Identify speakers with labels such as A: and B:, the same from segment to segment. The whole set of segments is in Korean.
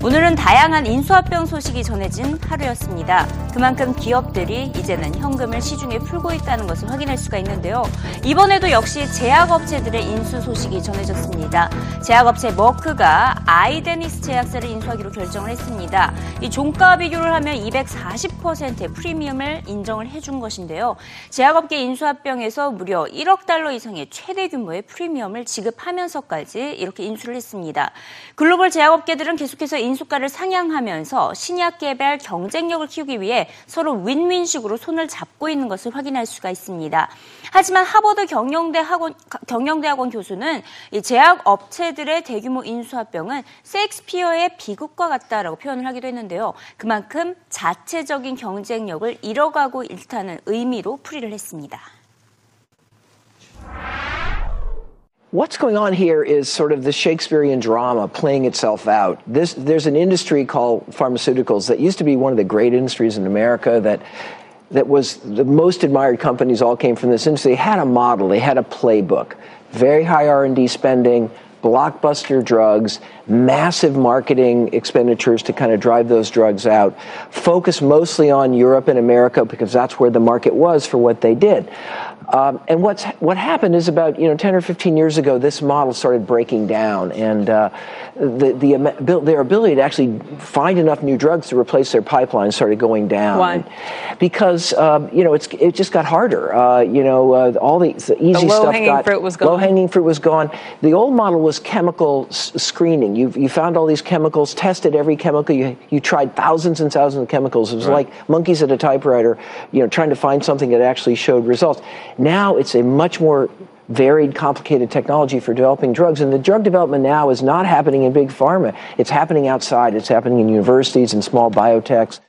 A: 오늘은 다양한 인수합병 소식이 전해진 하루였습니다. 그만큼 기업들이 이제는 현금을 시중에 풀고 있다는 것을 확인할 수가 있는데요. 이번에도 역시 제약업체들의 인수 소식이 전해졌습니다. 제약업체 머크가 아이데닉스 제약사를 인수하기로 결정을 했습니다. 이 종가 비교를 하면 240%의 프리미엄을 인정을 해준 것인데요. 제약업계 인수합병에서 무려 1억 달러 이상의 최대 규모의 프리미엄을 지급하면서까지 이렇게 인수 인수를 했습니다. 글로벌 제약업계들은 계속해서 인수가를 상향하면서 신약 개발 경쟁력을 키우기 위해 서로 윈윈식으로 손을 잡고 있는 것을 확인할 수가 있습니다. 하지만 하버드 경영대 학원, 경영대 학원 교수는 이 제약 업체들의 대규모 인수 합병은 셰익스피어의 비극과 같다라고 표현을 하기도 했는데요. 그만큼 자체적인 경쟁력을 잃어가고 있다는 의미로 풀이를 했습니다.
B: What's going on here is sort of the Shakespearean drama playing itself out. This, there's an industry called pharmaceuticals that used to be one of the great industries in America that that was the most admired companies all came from this industry. They had a model, they had a playbook, very high R&D spending, blockbuster drugs, massive marketing expenditures to kind of drive those drugs out, focus mostly on Europe and America because that's where the market was for what they did. Um, and what's what happened is about you know 10 or 15 years ago, this model started breaking down, and uh, the, the their ability to actually find enough new drugs to replace their pipeline started going down.
A: Why?
B: Because um, you know it's it just got harder. Uh, you know uh, all the, the easy
A: the
B: stuff got
A: fruit was gone.
B: low hanging fruit was gone. The old model was chemical s- screening. You you found all these chemicals, tested every chemical. You you tried thousands and thousands of chemicals. It was right. like monkeys at a typewriter, you know, trying to find something that actually showed results. Now it's a much more varied, complicated technology for developing drugs. And the drug development now is not happening in big pharma. It's happening outside. It's happening in universities and small biotechs.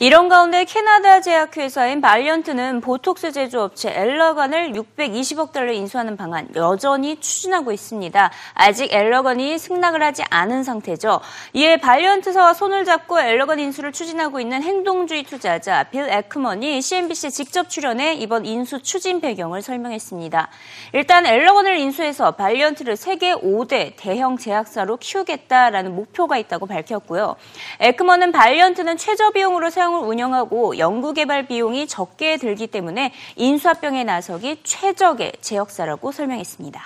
A: 이런 가운데 캐나다 제약회사인 발리언트는 보톡스 제조업체 엘러건을 620억 달러 인수하는 방안 여전히 추진하고 있습니다. 아직 엘러건이 승낙을 하지 않은 상태죠. 이에 발리언트사와 손을 잡고 엘러건 인수를 추진하고 있는 행동주의 투자자 빌 에크먼이 CNBC에 직접 출연해 이번 인수 추진 배경을 설명했습니다. 일단 엘러건을 인수해서 발리언트를 세계 5대 대형 제약사로 키우겠다라는 목표가 있다고 밝혔고요. 에크먼은 발리언트는 최저 비용으로 사용 사용을 운영하고 연구개발 비용이 적게 들기 때문에 인수합병에 나서기 최적의 제역사라고 설명했습니다.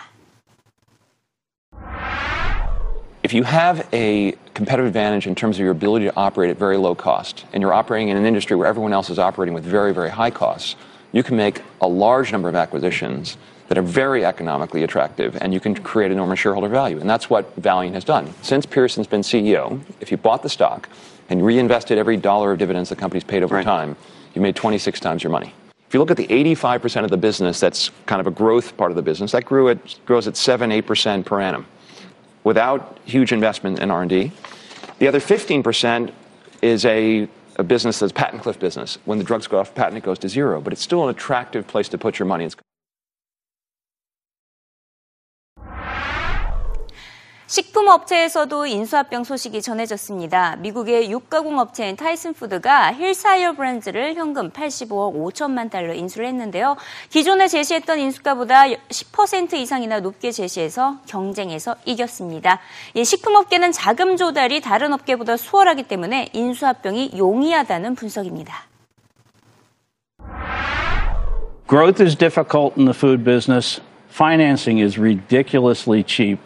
C: If you have a competitive advantage in terms of your ability to operate at very low cost, and you're operating in an industry where everyone else is operating with very, very high costs, you can make a large number of acquisitions that are very economically attractive, and you can create enormous shareholder value. And that's what Valiant has done. Since Pearson's been CEO, if you bought the stock, and reinvested every dollar of dividends the company's paid over right. time, you made 26 times your money. If you look at the 85% of the business that's kind of a growth part of the business, that grew at, grows at 7, 8% per annum without huge investment in R&D. The other 15% is a, a business that's patent cliff business. When the drugs go off patent, it goes to zero, but it's still an attractive place to put your money. It's
A: 식품업체에서도 인수합병 소식이 전해졌습니다. 미국의 육가공 업체인 타이슨푸드가 힐사이어 브랜드를 현금 85억 5천만 달러 인수를 했는데요. 기존에 제시했던 인수가보다 10% 이상이나 높게 제시해서 경쟁에서 이겼습니다. 식품업계는 자금 조달이 다른 업계보다 수월하기 때문에 인수합병이 용이하다는 분석입니다.
D: Growth is difficult in the food business. Financing is ridiculously cheap.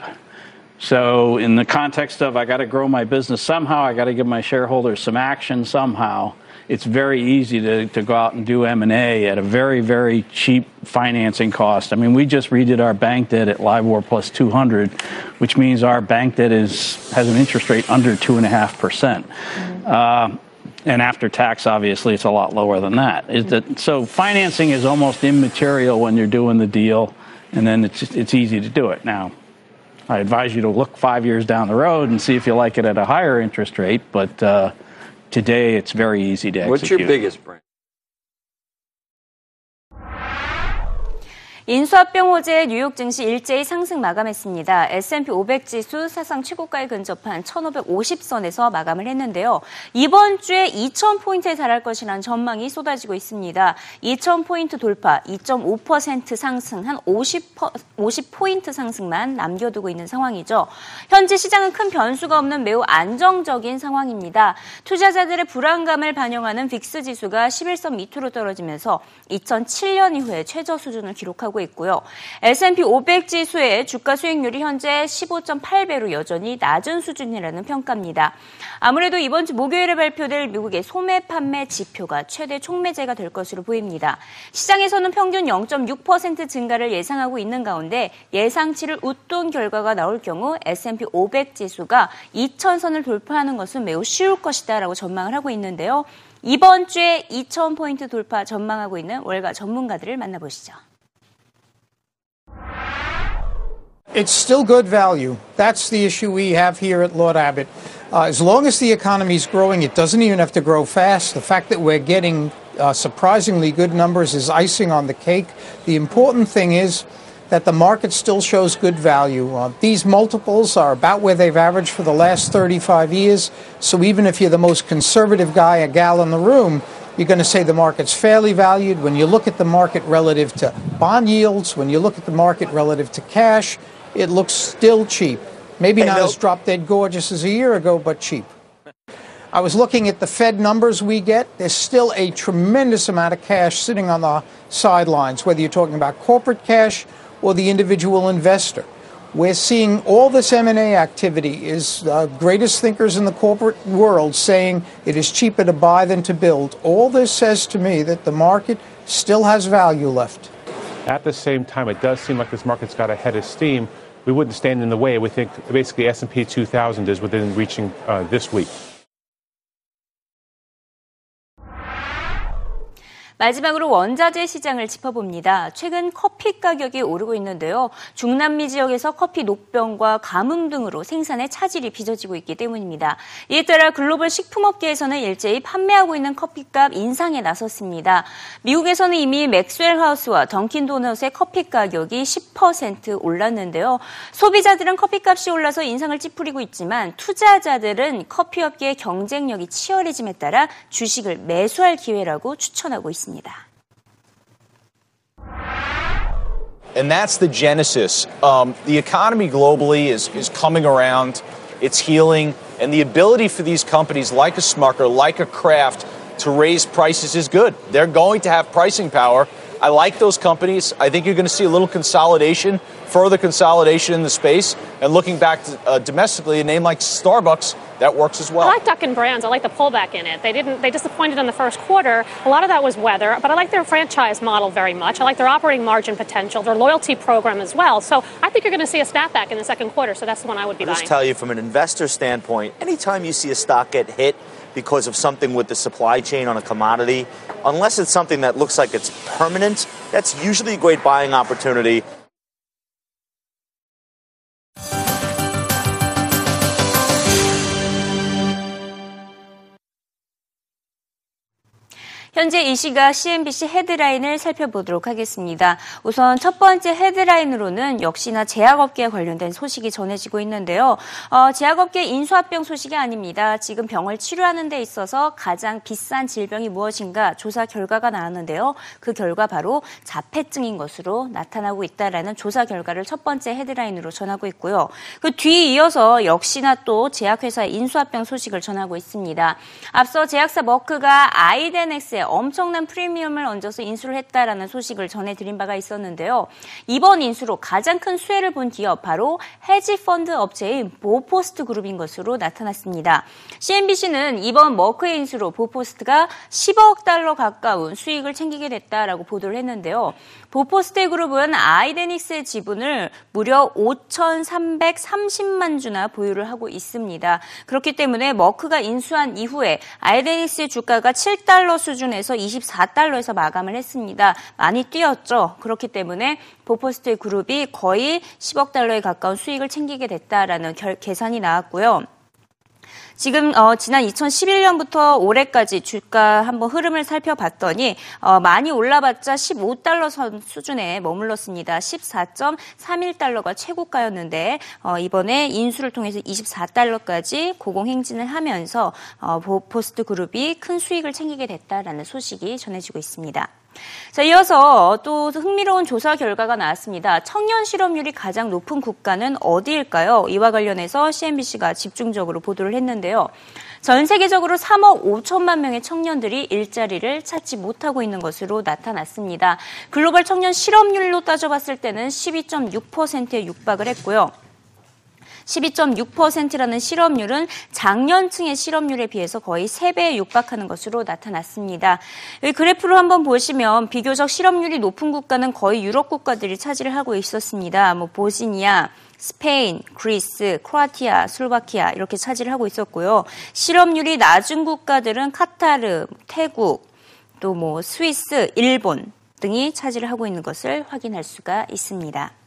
D: So, in the context of I got to grow my business somehow, I got to give my shareholders some action somehow. It's very easy to, to go out and do M&A at a very, very cheap financing cost. I mean, we just redid our bank debt at LIBOR plus 200, which means our bank debt is, has an interest rate under 2.5%. uh, and after tax, obviously, it's a lot lower than that. Is that so? Financing is almost immaterial when you're doing the deal, and then it's it's easy to do it. Now, I advise you to look five years down the road and see if you like it at a higher interest rate. But uh, today, it's very easy to
E: What's
D: execute.
E: your biggest brand?
A: 인수합병 호재 뉴욕 증시 일제히 상승 마감했습니다. S&P 500 지수 사상 최고가에 근접한 1550선에서 마감을 했는데요. 이번 주에 2000포인트에 달할 것이라는 전망이 쏟아지고 있습니다. 2000포인트 돌파, 2.5% 상승, 한 50, 50포인트 상승만 남겨두고 있는 상황이죠. 현재 시장은 큰 변수가 없는 매우 안정적인 상황입니다. 투자자들의 불안감을 반영하는 빅스 지수가 11선 밑으로 떨어지면서 2007년 이후에 최저 수준을 기록하고 나고 있고요. S&P 500 지수의 주가 수익률이 현재 15.8배로 여전히 낮은 수준이라는 평가입니다. 아무래도 이번 주 목요일에 발표될 미국의 소매 판매 지표가 최대 촉매제가 될 것으로 보입니다. 시장에서는 평균 0.6% 증가를 예상하고 있는 가운데 예상치를 웃돈 결과가 나올 경우 S&P 500 지수가 2,000선을 돌파하는 것은 매우 쉬울 것이다라고 전망을 하고 있는데요. 이번 주에 2,000포인트 돌파 전망하고 있는 월가 전문가들을 만나보시죠.
E: It's still good value. That's the issue we have here at Lord Abbott. Uh, as long as the economy is growing, it doesn't even have to grow fast. The fact that we're getting uh, surprisingly good numbers is icing on the cake. The important thing is that the market still shows good value. Uh, these multiples are about where they've averaged for the last 35 years. So even if you're the most conservative guy or gal in the room, you're going to say the market's fairly valued. When you look at the market relative to bond yields, when you look at the market relative to cash, it looks still cheap. Maybe not as drop dead gorgeous as a year ago, but cheap. I was looking at the Fed numbers we get. There's still a tremendous amount of cash sitting on the sidelines, whether you're talking about corporate cash or the individual investor. We're seeing all this M&A activity is the uh, greatest thinkers in the corporate world saying it is cheaper to buy than to build. All this says to me that the market still has value left.
F: At the same time, it does seem like this market's got a head of steam we wouldn't stand in the way. We think basically S&P 2000 is within reaching uh, this week.
A: 마지막으로 원자재 시장을 짚어봅니다. 최근 커피 가격이 오르고 있는데요. 중남미 지역에서 커피 녹병과 가뭄 등으로 생산에 차질이 빚어지고 있기 때문입니다. 이에 따라 글로벌 식품업계에서는 일제히 판매하고 있는 커피값 인상에 나섰습니다. 미국에서는 이미 맥스웰 하우스와 던킨 도넛의 커피 가격이 10% 올랐는데요. 소비자들은 커피값이 올라서 인상을 찌푸리고 있지만 투자자들은 커피업계의 경쟁력이 치열해짐에 따라 주식을 매수할 기회라고 추천하고 있습니다. 있습니다.
G: And that's the genesis. Um, the economy globally is, is coming around, it's healing, and the ability for these companies like a Smucker, like a Kraft, to raise prices is good. They're going to have pricing power. I like those companies. I think you're going to see a little consolidation, further consolidation in the space. And looking back to, uh, domestically, a name like Starbucks that works as well.
H: I like Dunkin' Brands. I like the pullback in it. They didn't. They disappointed in the first quarter. A lot of that was weather, but I like their franchise model very much. I like their operating margin potential, their loyalty program as well. So I think you're going to see a snapback in the second quarter. So that's the one I would be
I: I'll
H: buying.
I: just tell you from an investor standpoint, anytime you see a stock get hit because of something with the supply chain on a commodity, unless it's something that looks like it's permanent, that's usually a great buying opportunity.
A: 현재 이 시각 CNBC 헤드라인을 살펴보도록 하겠습니다. 우선 첫 번째 헤드라인으로는 역시나 제약업계와 관련된 소식이 전해지고 있는데요. 어, 제약업계 인수합병 소식이 아닙니다. 지금 병을 치료하는 데 있어서 가장 비싼 질병이 무엇인가 조사 결과가 나왔는데요. 그 결과 바로 자폐증인 것으로 나타나고 있다라는 조사 결과를 첫 번째 헤드라인으로 전하고 있고요. 그 뒤 이어서 역시나 또 제약회사 인수합병 소식을 전하고 있습니다. 앞서 제약사 머크가 아이덴엑스의 엄청난 프리미엄을 얹어서 인수를 했다라는 소식을 전해드린 바가 있었는데요. 이번 인수로 가장 큰 수혜를 본 기업 바로 헤지펀드 업체인 보포스트 그룹인 것으로 나타났습니다. CNBC는 이번 머크의 인수로 보포스트가 10억 달러 가까운 수익을 챙기게 됐다라고 보도를 했는데요. 보포스트 그룹은 아이데닉스의 지분을 무려 5,330만 주나 보유를 하고 있습니다. 그렇기 때문에 머크가 인수한 이후에 아이데닉스의 주가가 7달러 수준에서 24달러에서 마감을 했습니다. 많이 뛰었죠. 그렇기 때문에 보포스테 그룹이 거의 10억 달러에 가까운 수익을 챙기게 됐다라는 결, 계산이 나왔고요. 지금 어, 지난 2011년부터 올해까지 주가 한번 흐름을 살펴봤더니 어, 많이 올라봤자 15달러 선 수준에 머물렀습니다. 14.31달러가 최고가였는데 어, 이번에 인수를 통해서 24달러까지 고공행진을 하면서 어, 포스트 그룹이 큰 수익을 챙기게 됐다라는 소식이 전해지고 있습니다. 자, 이어서 또 흥미로운 조사 결과가 나왔습니다. 청년 실업률이 가장 높은 국가는 어디일까요? 이와 관련해서 CNBC가 집중적으로 보도를 했는데요. 전 세계적으로 3억 5천만 명의 청년들이 일자리를 찾지 못하고 있는 것으로 나타났습니다. 글로벌 청년 실업률로 따져봤을 때는 12.6%에 육박을 했고요. 12.6%라는 실업률은 작년층의 실업률에 비해서 거의 3배에 육박하는 것으로 나타났습니다. 이 그래프를 한번 보시면 비교적 실업률이 높은 국가는 거의 유럽 국가들이 차지를 하고 있었습니다. 뭐 보스니아, 스페인, 그리스, 크로아티아, 슬로바키아 이렇게 차지를 하고 있었고요. 실업률이 낮은 국가들은 카타르, 태국, 또 뭐 스위스, 일본 등이 차지를 하고 있는 것을 확인할 수가 있습니다.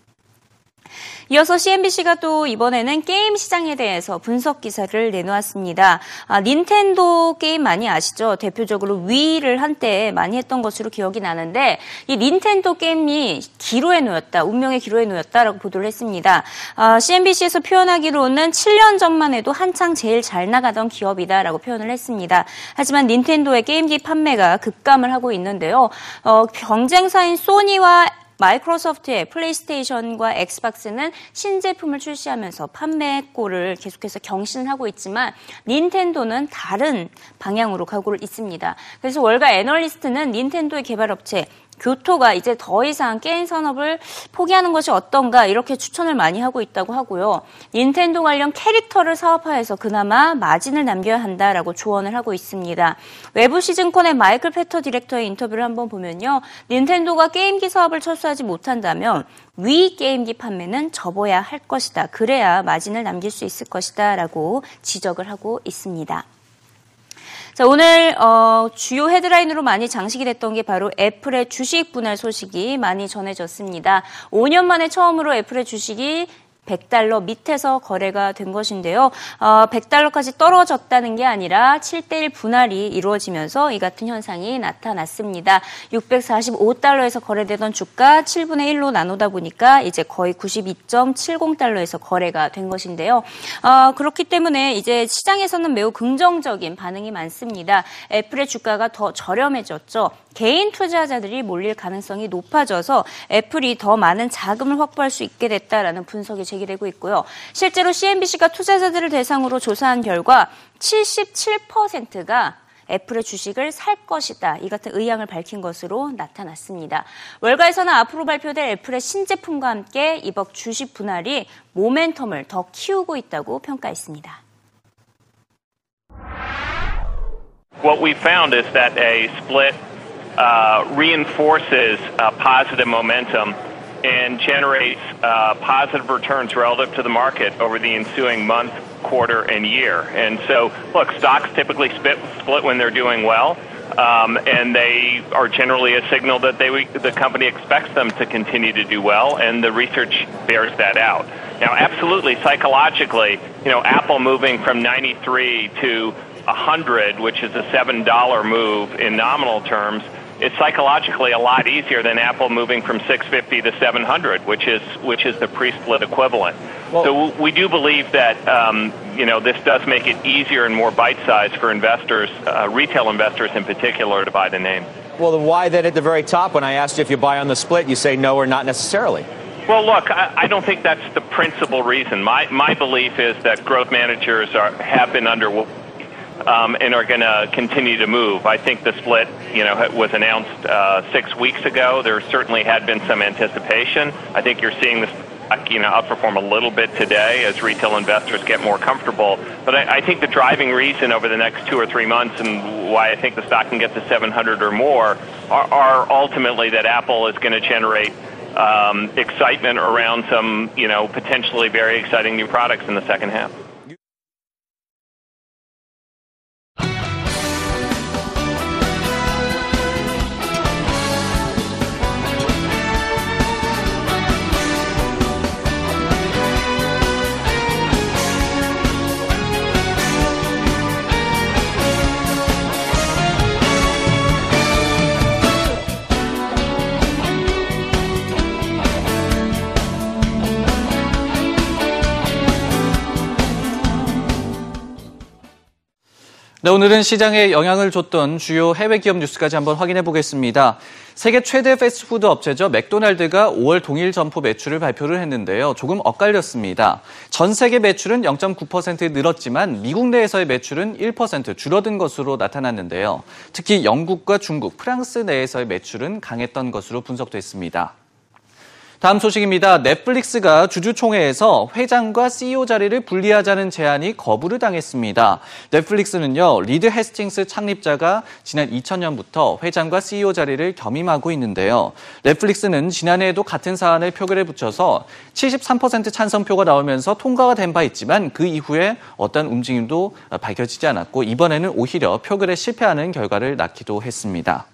A: 이어서 CNBC가 또 이번에는 게임 시장에 대해서 분석 기사를 내놓았습니다. 아, 닌텐도 게임 많이 아시죠? 대표적으로 위를 한때 많이 했던 것으로 기억이 나는데 이 닌텐도 게임이 기로에 놓였다, 운명의 기로에 놓였다라고 보도를 했습니다. 아, CNBC에서 표현하기로는 7년 전만 해도 한창 제일 잘 나가던 기업이다라고 표현을 했습니다. 하지만 닌텐도의 게임기 판매가 급감을 하고 있는데요. 어, 경쟁사인 소니와 마이크로소프트의 플레이스테이션과 엑스박스는 신제품을 출시하면서 판매골을 계속해서 경신을 하고 있지만 닌텐도는 다른 방향으로 가고 있습니다. 그래서 월가 애널리스트는 닌텐도의 개발업체 교토가 이제 더 이상 게임 산업을 포기하는 것이 어떤가 이렇게 추천을 많이 하고 있다고 하고요. 닌텐도 관련 캐릭터를 사업화해서 그나마 마진을 남겨야 한다라고 조언을 하고 있습니다. 웨드부시 시큐리티의 마이클 패처 디렉터의 인터뷰를 한번 보면요. 닌텐도가 게임기 사업을 철수하지 못한다면 위 게임기 판매는 접어야 할 것이다. 그래야 마진을 남길 수 있을 것이다. 라고 지적을 하고 있습니다. 자, 오늘 어, 주요 헤드라인으로 많이 장식이 됐던 게 바로 애플의 주식 분할 소식이 많이 전해졌습니다. 5년 만에 처음으로 애플의 주식이 100달러 밑에서 거래가 된 것인데요. 어, 100달러까지 떨어졌다는 게 아니라 7대1 분할이 이루어지면서 이 같은 현상이 나타났습니다. 645달러에서 거래되던 주가 7분의 1로 나누다 보니까 이제 거의 92.70달러에서 거래가 된 것인데요. 어, 그렇기 때문에 이제 시장에서는 매우 긍정적인 반응이 많습니다. 애플의 주가가 더 저렴해졌죠. 개인 투자자들이 몰릴 가능성이 높아져서 애플이 더 많은 자금을 확보할 수 있게 됐다라는 분석이 제기되고 있고요. 실제로 CNBC가 투자자들을 대상으로 조사한 결과 77%가 애플의 주식을 살 것이다. 이 같은 의향을 밝힌 것으로 나타났습니다. 월가에서는 앞으로 발표될 애플의 신제품과 함께 이번 주식 분할이 모멘텀을 더 키우고 있다고 평가했습니다.
J: What we found is that a split uh, reinforces uh, positive momentum and generates uh, positive returns relative to the market over the ensuing month, quarter, and year. And so, look, stocks typically split, split when they're doing well. Um, and they are generally a signal that they, the company expects them to continue to do well, and the research bears that out. Now, absolutely, psychologically, you know, Apple moving from 93 to 100, which is a $7 move in nominal terms, is psychologically a lot easier than Apple moving from 650 to 700, which is which is the pre-split equivalent. Well, so we do believe that um, you know this does make it easier and more bite-sized for investors, uh, retail investors in particular, to buy the name.
K: Well, then why then at the very top, when I asked you if you buy on the split, you say no or not necessarily?
J: Well, look, I, I don't think that's the principal reason. My my belief is that growth managers are have been under um, and are going to continue to move. I think the split, you know, was announced uh, six weeks ago. There certainly had been some anticipation. I think you're seeing this, you know, outperform a little bit today as retail investors get more comfortable. But I, I think the driving reason over the next two or three months and why I think the stock can get to 700 or more are, are ultimately that Apple is going to generate um, excitement around some, you know, potentially very exciting new products in the second half.
L: 네, 오늘은 시장에 영향을 줬던 주요 해외 기업 뉴스까지 한번 확인해 보겠습니다. 세계 최대 패스트푸드 업체죠. 맥도날드가 5월 동일 점포 매출을 발표를 했는데요. 조금 엇갈렸습니다. 전 세계 매출은 0.9% 늘었지만 미국 내에서의 매출은 1% 줄어든 것으로 나타났는데요. 특히 영국과 중국, 프랑스 내에서의 매출은 강했던 것으로 분석됐습니다. 다음 소식입니다. 넷플릭스가 주주총회에서 회장과 CEO 자리를 분리하자는 제안이 거부를 당했습니다. 넷플릭스는요, 리드 헤이스팅스 창립자가 지난 2000년부터 회장과 CEO 자리를 겸임하고 있는데요. 넷플릭스는 지난해에도 같은 사안을 표결에 붙여서 73% 찬성표가 나오면서 통과가 된 바 있지만 그 이후에 어떤 움직임도 밝혀지지 않았고 이번에는 오히려 표결에 실패하는 결과를 낳기도 했습니다.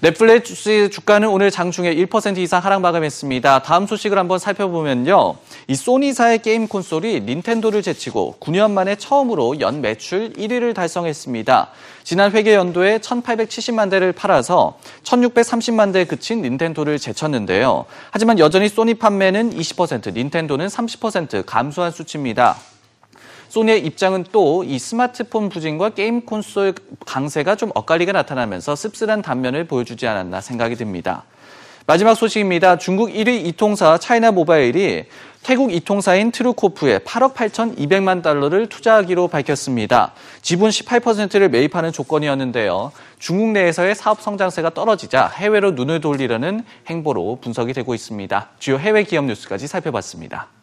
L: 넷플릭스 주가는 오늘 장중에 1% 이상 하락 마감했습니다. 다음 소식을 한번 살펴보면요. 이 소니사의 게임 콘솔이 닌텐도를 제치고 9년 만에 처음으로 연 매출 1위를 달성했습니다. 지난 회계 연도에 1,870만 대를 팔아서 1,630만 대에 그친 닌텐도를 제쳤는데요. 하지만 여전히 소니 판매는 20%, 닌텐도는 30% 감소한 수치입니다. 소니의 입장은 또 이 스마트폰 부진과 게임 콘솔 강세가 좀 엇갈리게 나타나면서 씁쓸한 단면을 보여주지 않았나 생각이 듭니다. 마지막 소식입니다. 중국 1위 이통사 차이나 모바일이 태국 이통사인 트루코프에 8억 8천2백만 달러를 투자하기로 밝혔습니다. 지분 18%를 매입하는 조건이었는데요. 중국 내에서의 사업 성장세가 떨어지자 해외로 눈을 돌리려는 행보로 분석이 되고 있습니다. 주요 해외 기업 뉴스까지 살펴봤습니다.